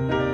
I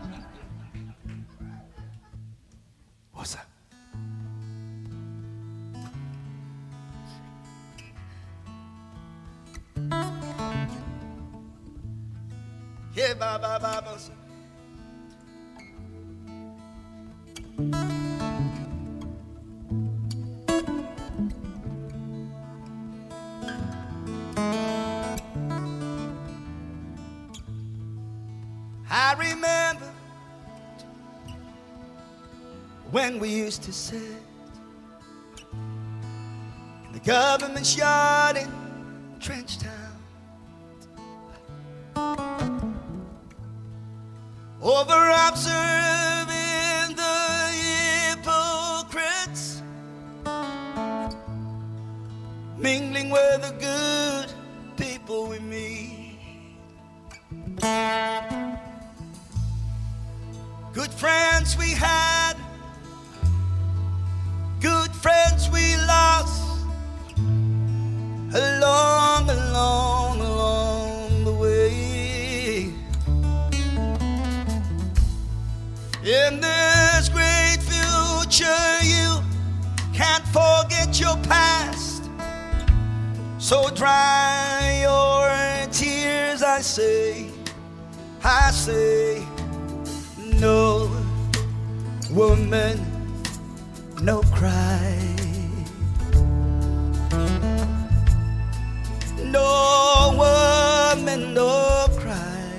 I remember when we used to sit in the government yard in Trenchtown. Over observing the hypocrites, mingling with the good people we meet. Good friends we had, So dry your tears, I say, I say, no woman, no cry. No woman, no cry.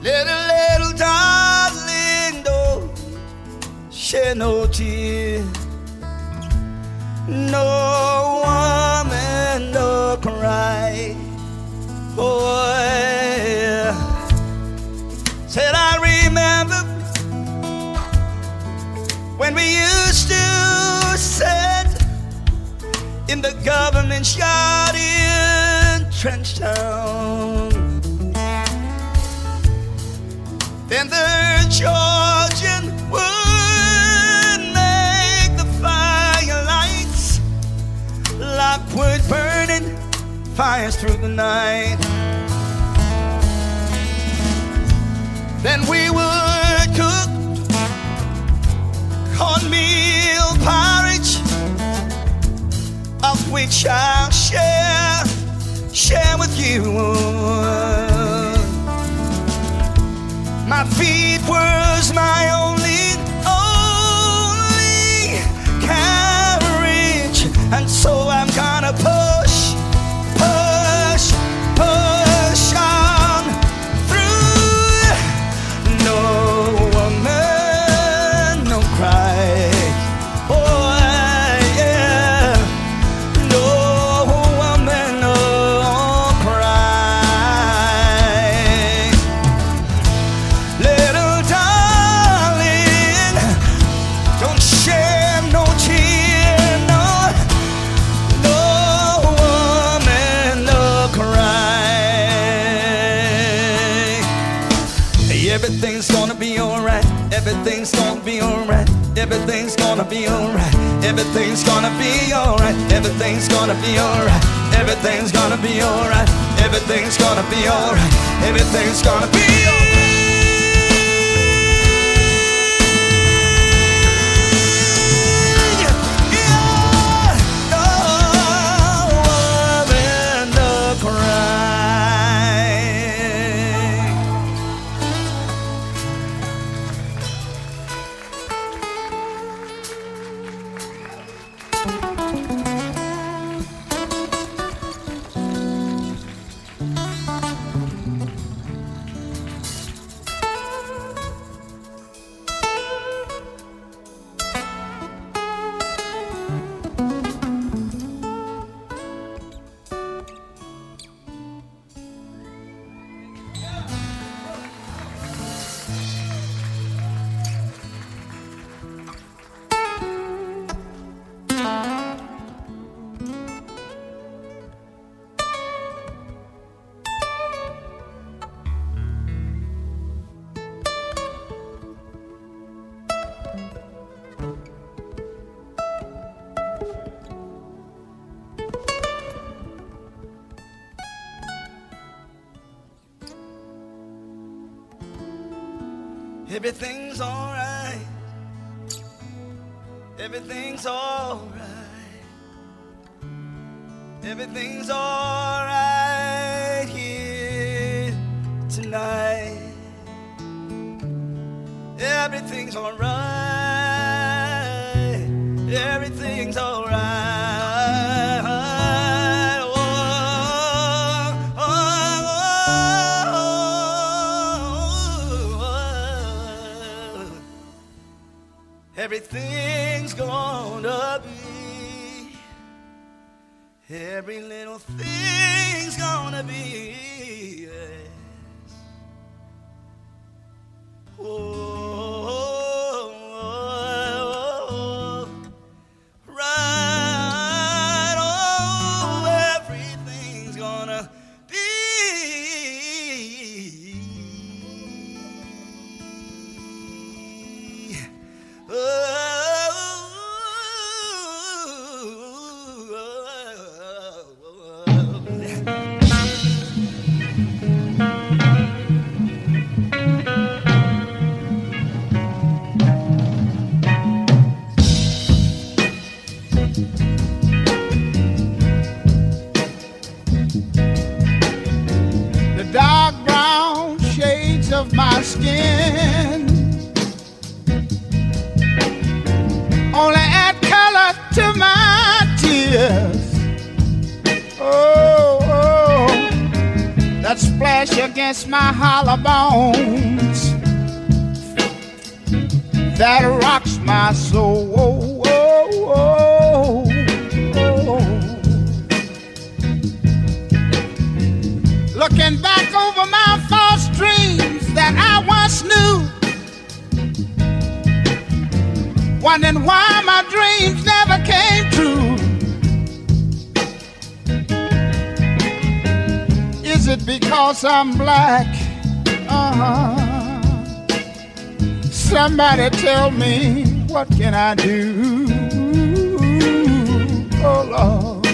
Little, little darling, don't shed no tears. No woman, no cry. Oh, yeah. Said I remember when we used to sit in the government yard in Trenchtown. Then the Georgian fires through the night. Then we would cook cornmeal porridge, of which I'll share, share with you. My feet was my only, only carriage, and so I'm gonna push, hope. Everything's gonna be alright. Everything's gonna be alright. Everything's gonna be alright. Everything's gonna be alright. Everything's gonna be alright. Everything's gonna be Everything's alright. Everything's alright. Everything's alright against my hollow bones that rocks my soul. Oh, oh, oh. Looking back over my false dreams that I once knew. Wondering why my dreams never came true. Is it because I'm black? Uh-huh. Somebody tell me what can I do? Oh Lord.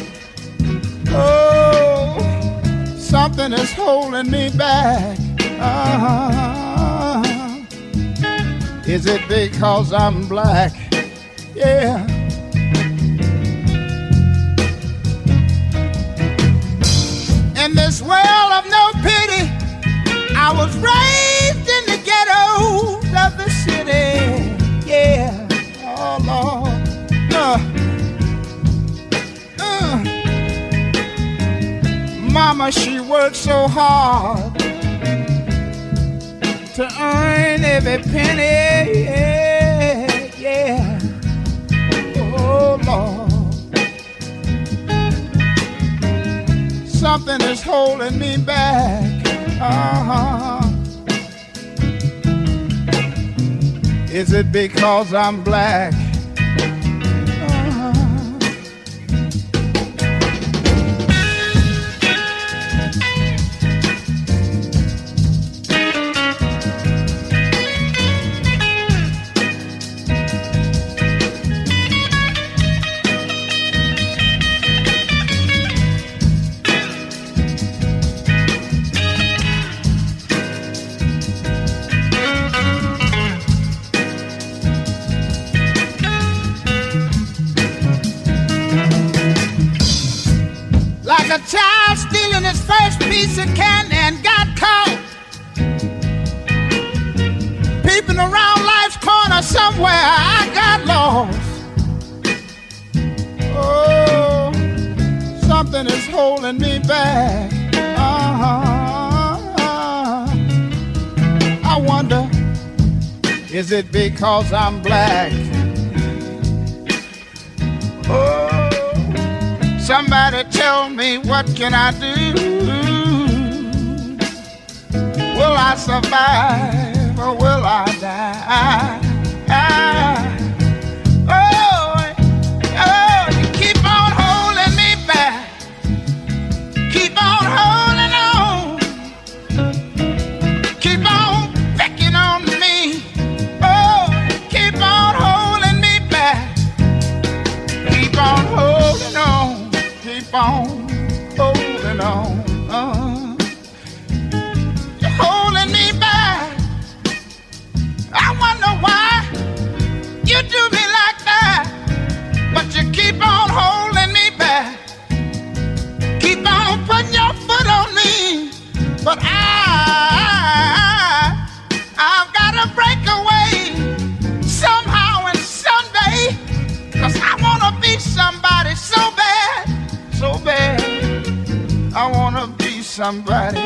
Oh, something is holding me back. Uh-huh. Is it because I'm black? Yeah. In this world of no pity, I was raised in the ghettos of the city. Yeah. Oh Lord. Uh. Uh. Mama, she worked so hard to earn every penny. Yeah, yeah. Oh Lord, something is holding me back. Uh-huh. Is it because I'm black? Something is holding me back. Uh-huh. I wonder, is it because I'm black? Oh, Somebody tell me what can I do? Will I survive or will I die? Oh, on holding on. Somebody.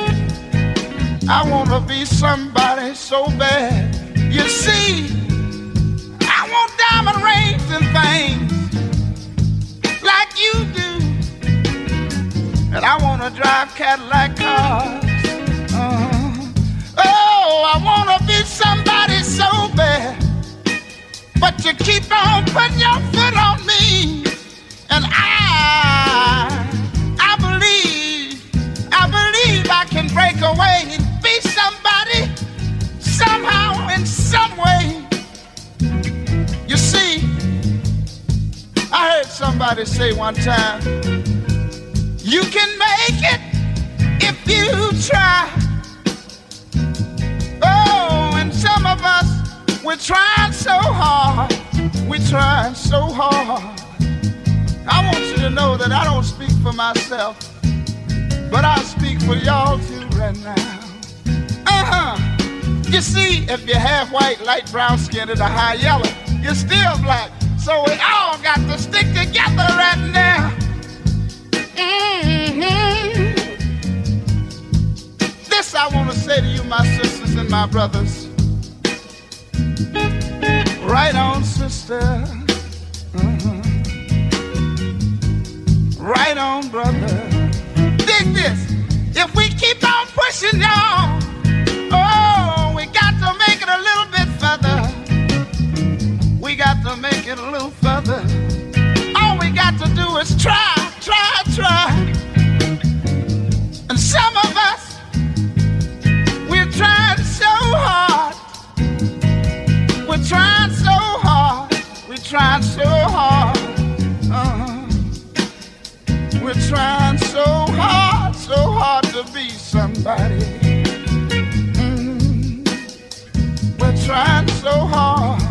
I wanna be somebody so bad. You see, I want diamond rings and things like you do. And I wanna drive Cadillac cars. Uh, oh, I wanna be somebody so bad. But you keep on putting your somebody say one time, you can make it if you try. Oh, and some of us, we're trying so hard. We're trying so hard. I want you to know that I don't speak for myself, but I speak for y'all too right now. Uh huh. You see, if you're half white, light brown skin, and a high yellow, you're still black. So we all got to stick together right now. Mm-hmm. This I want to say to you, my sisters and my brothers. Right on, sister. Mhm. Right on, brother. Dig this. If we keep on pushing y'all, trying so hard, so hard to be somebody. Mm. We're trying so hard.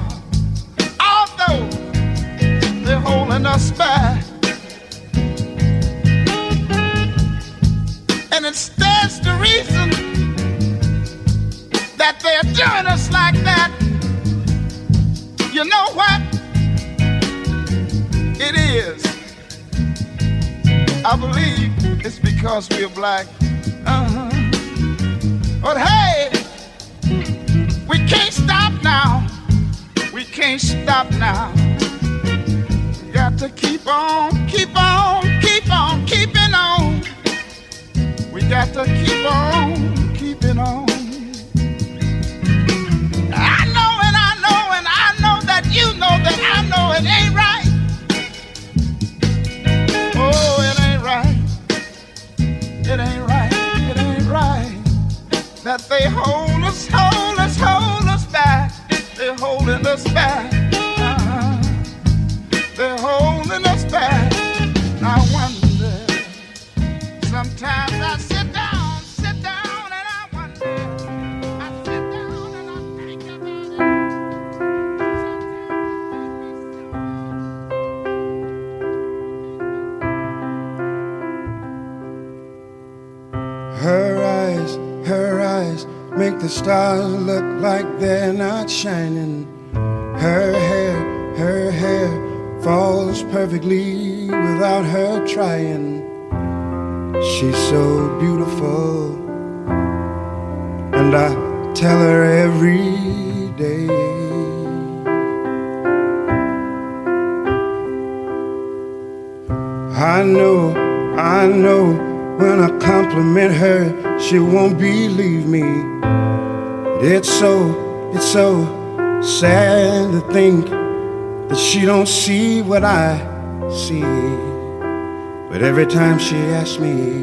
Although they're holding us back. And it stands to reason that they're doing us like that. You know what? It is. I believe it's because we're black. Uh-huh. But hey, we can't stop now. We can't stop now. We got to keep on, keep on, keep on, keeping on. We got to keep on, keeping on. I know and I know and I know that you know that I know it ain't right. That they hold us, hold us, hold us back. They're holding us back. Stars look like they're not shining. Her hair, her hair falls perfectly without her trying. She's so beautiful, and I tell her every day. I know, I know when I compliment her, she won't believe me. It's so, it's so sad to think that she don't see what I see. But every time she asks me,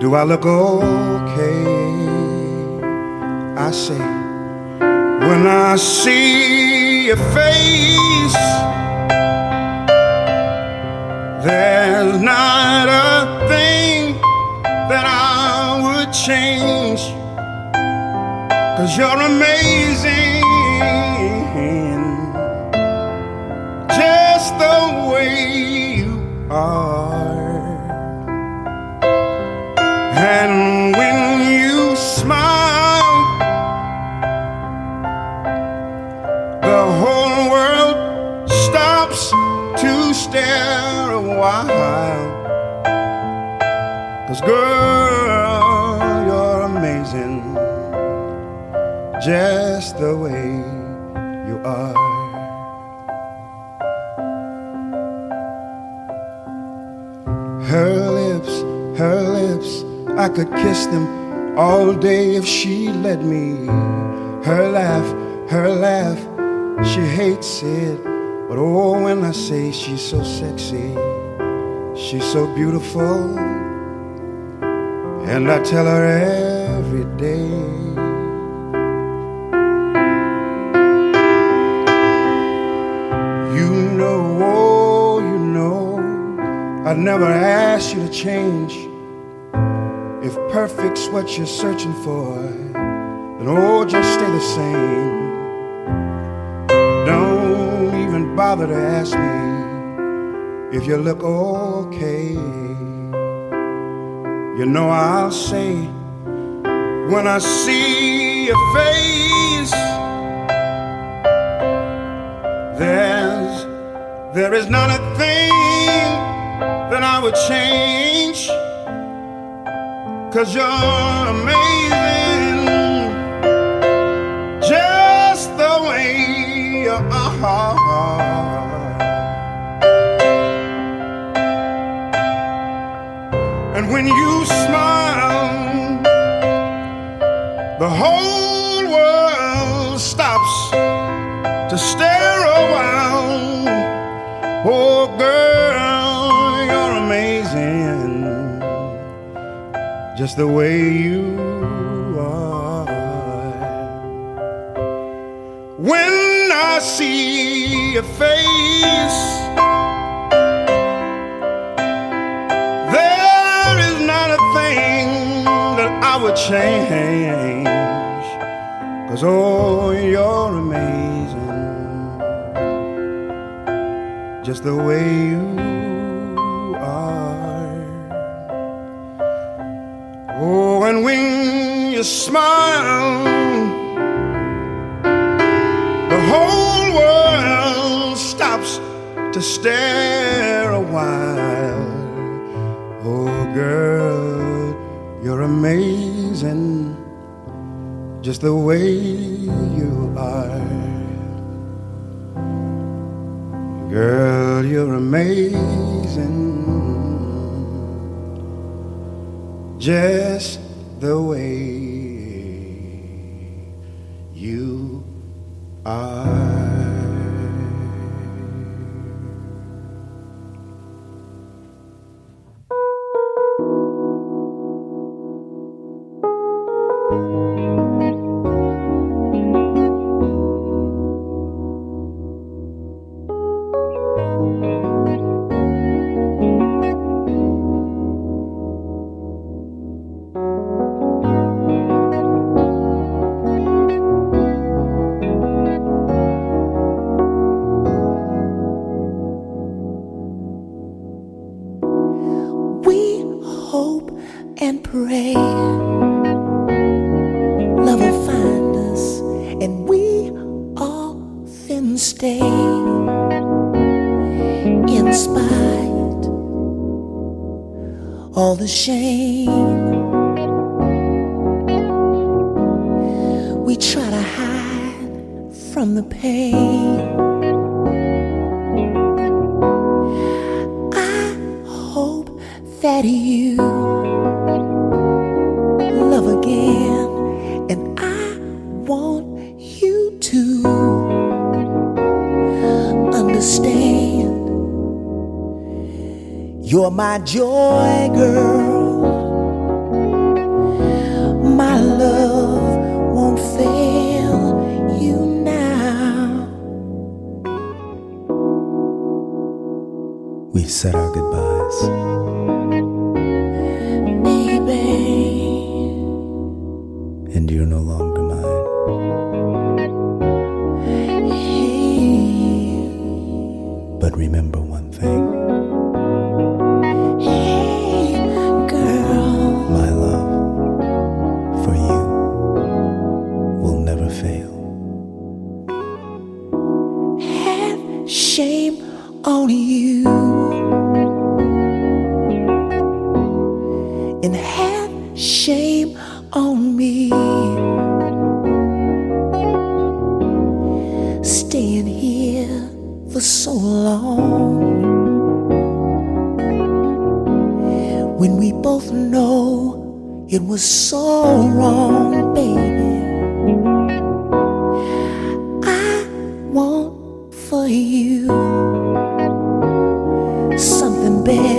do I look okay? I say, when I see your face, there's not a thing that I would change. Cause you're amazing. Just the way you are. And when you smile, the whole world stops to stare a while. Cause girl, just the way you are. Her lips, her lips, I could kiss them all day if she let me. Her laugh, her laugh, she hates it. But oh, when I say she's so sexy, she's so beautiful. And I tell her every day. I'd never asked you to change. If perfect's what you're searching for, then oh, just stay the same. Don't even bother to ask me if you look okay. You know I'll say when I see your face, there's there is not a thing that I would change. Cause you're amazing just the way you are. And when you smile, the whole world stops to stare just the way you are. When I see your face, there is not a thing that I would change. Cause oh, you're amazing, just the way you And when you smile, the whole world stops to stare a while. Oh, girl, you're amazing, just the way you are. Girl, you're amazing just the way you are. want for you something better.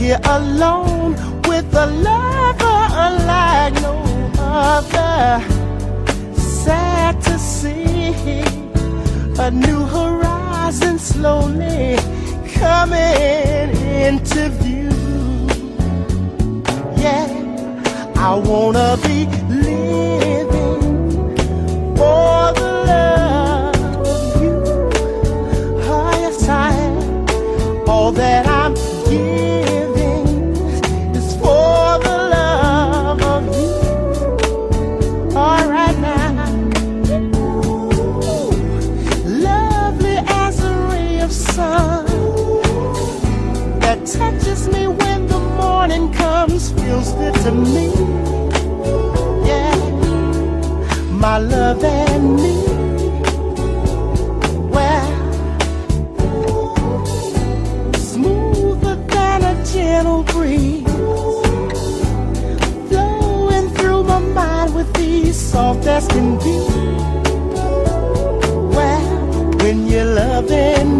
here alone with a lover unlike no other. Sad to see a new horizon slowly coming into view. Yeah, I wanna be living for the love of you. Oh, yes, all that. I my love and me. Well, smoother than a gentle breeze, flowing through my mind with ease, soft as can be. Well, when you're loving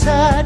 time.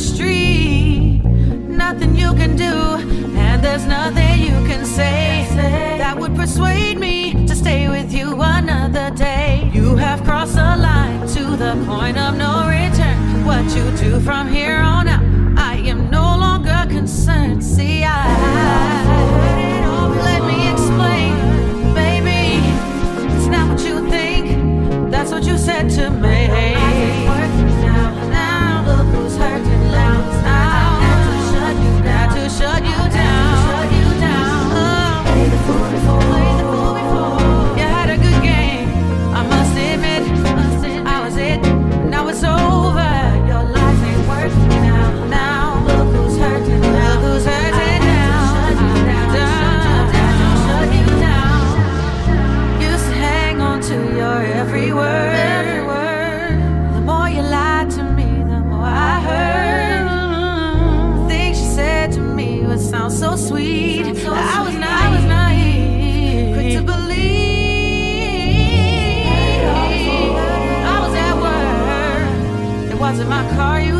street. Nothing you can do, and there's nothing you can say that would persuade me to stay with you another day. You have crossed a line to the point of no return. What you do from here on out, I am no longer concerned. See, I. Let me explain, baby. It's not what you think, that's what you said to me. I you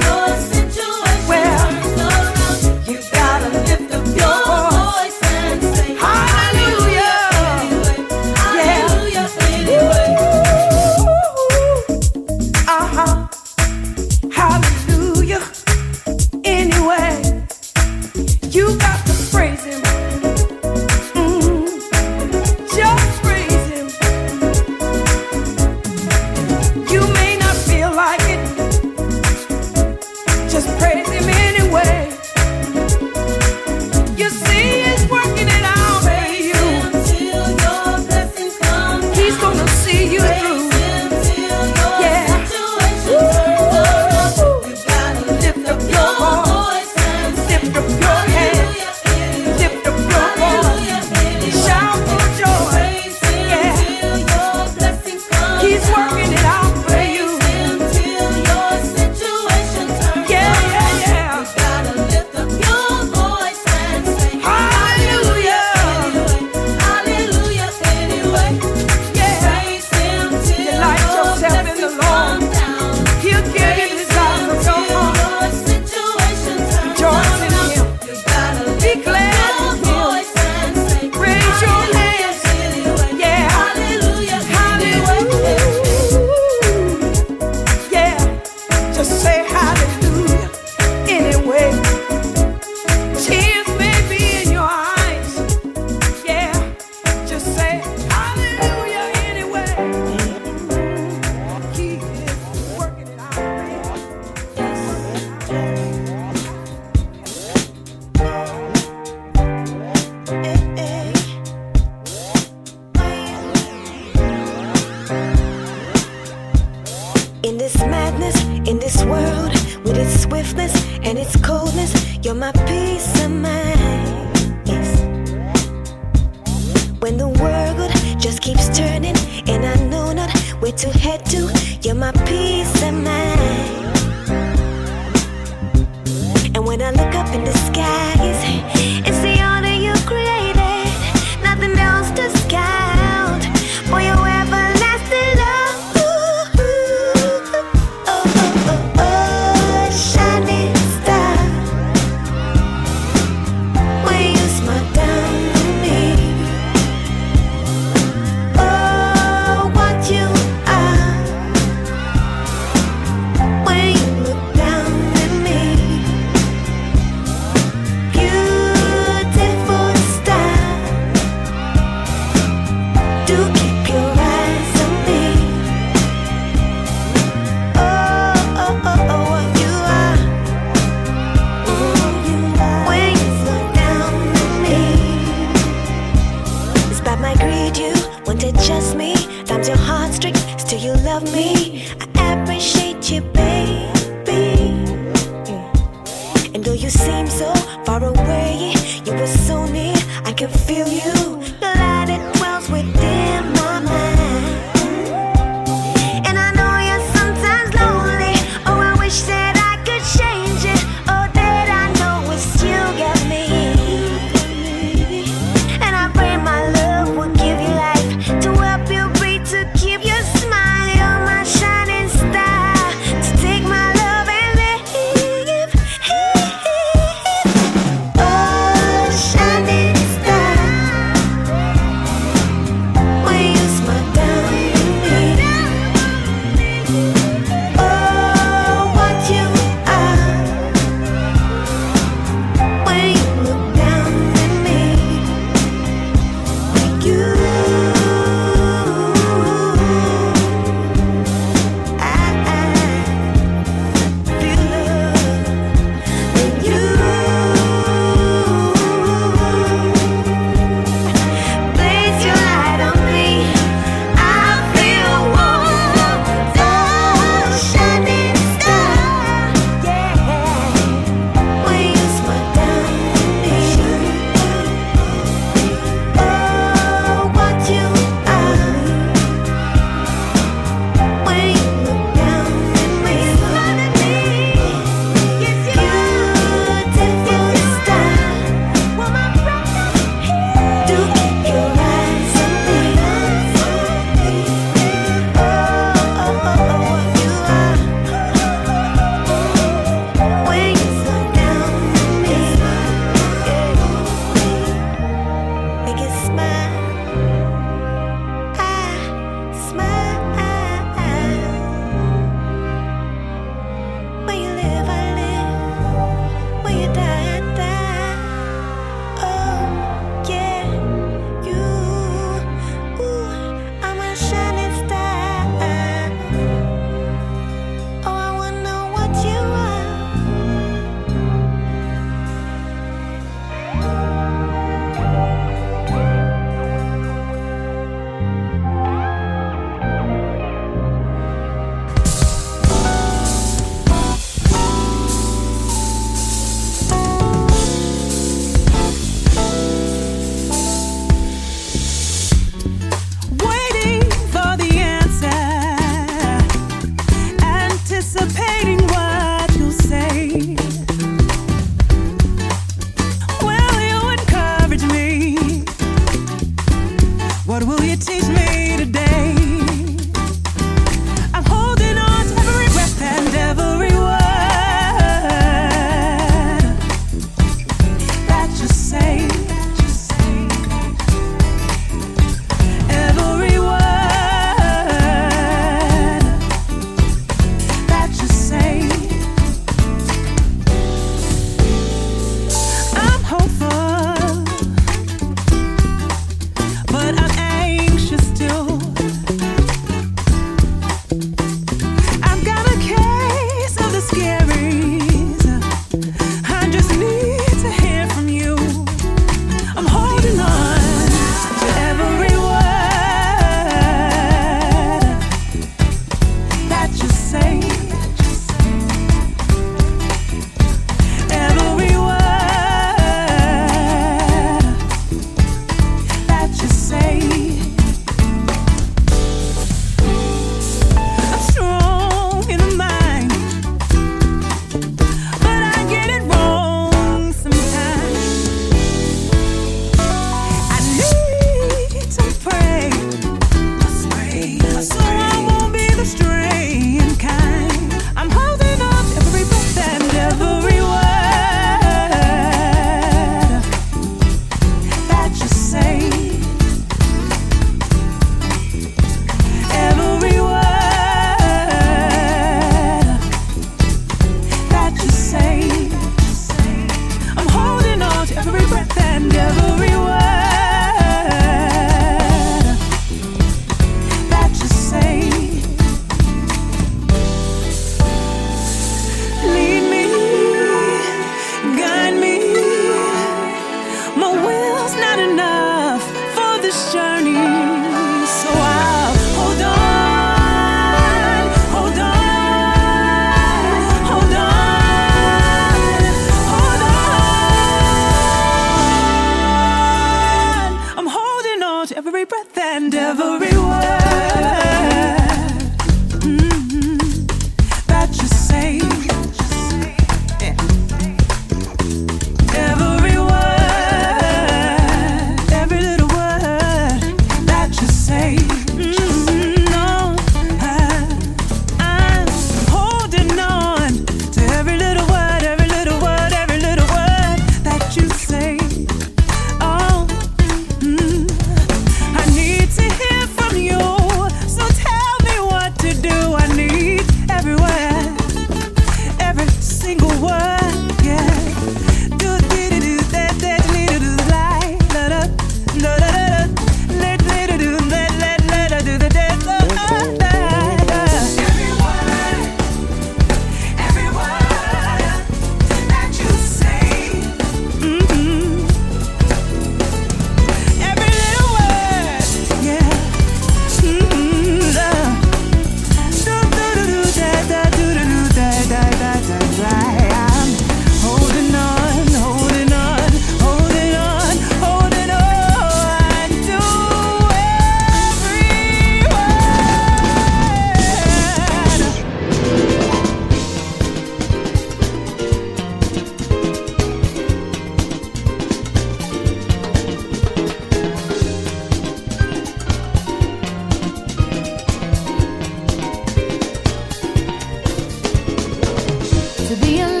with you is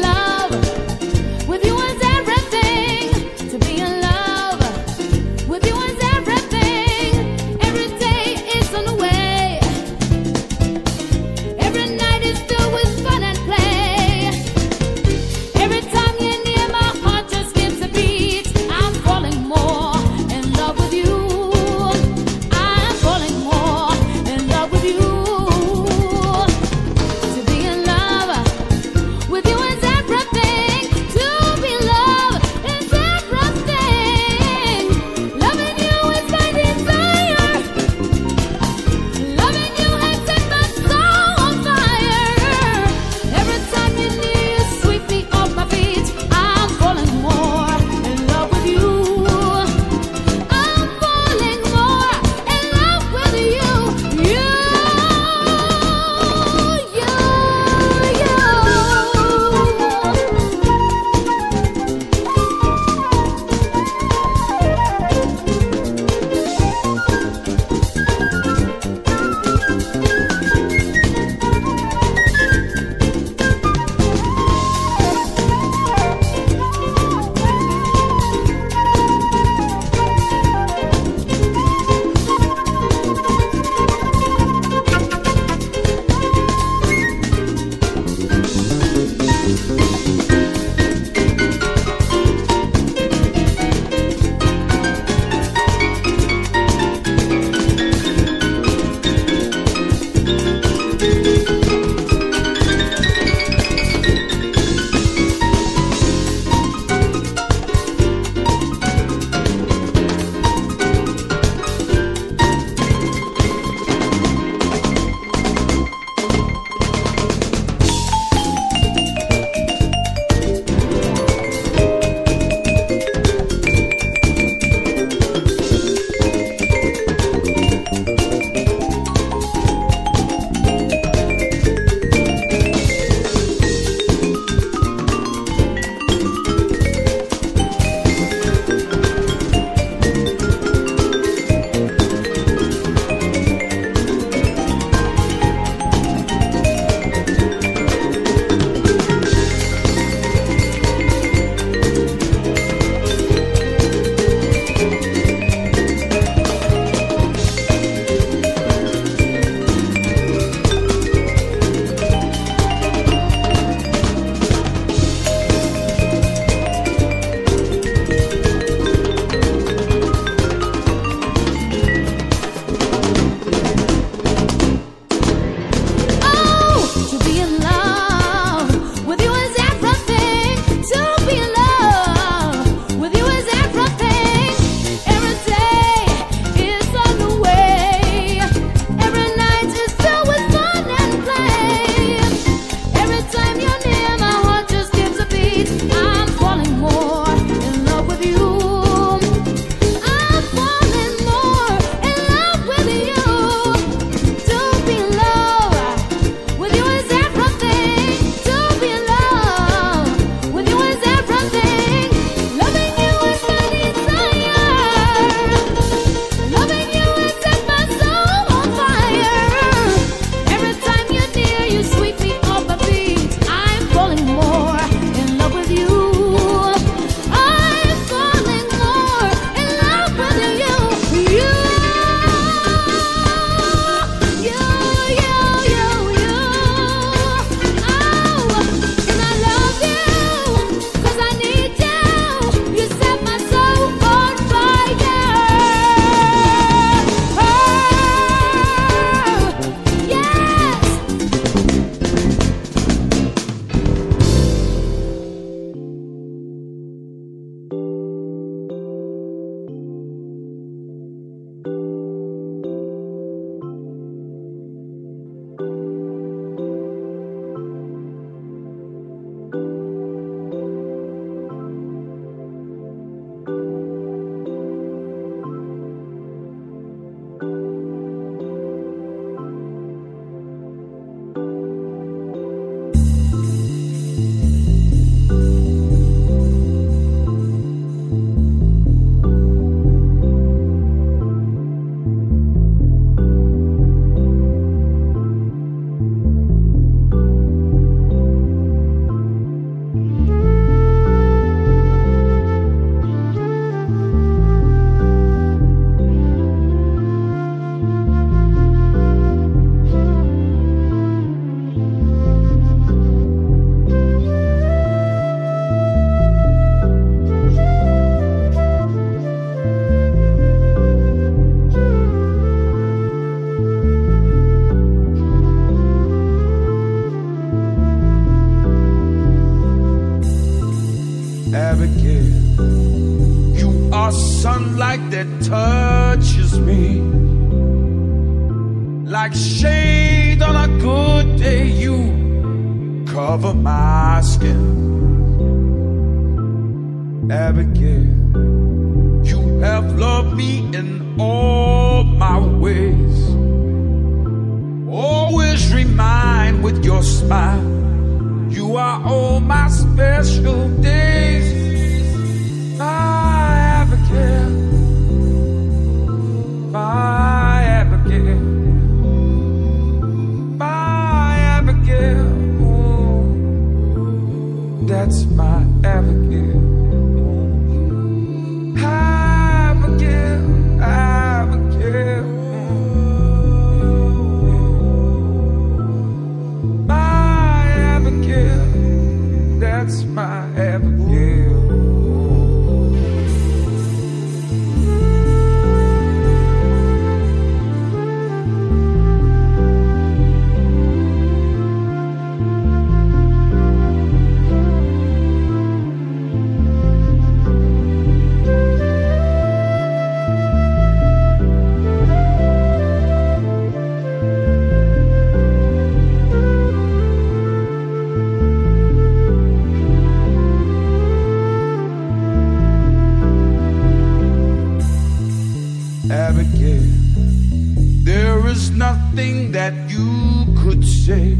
nothing that you could say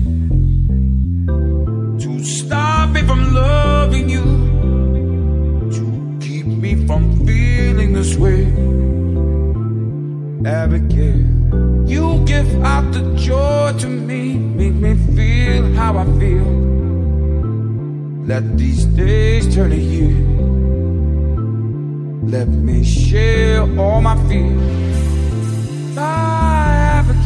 to stop me from loving you, to keep me from feeling this way. Abigail, you give out the joy to me, make me feel how I feel. Let these days turn to years. Let me share all my fears. My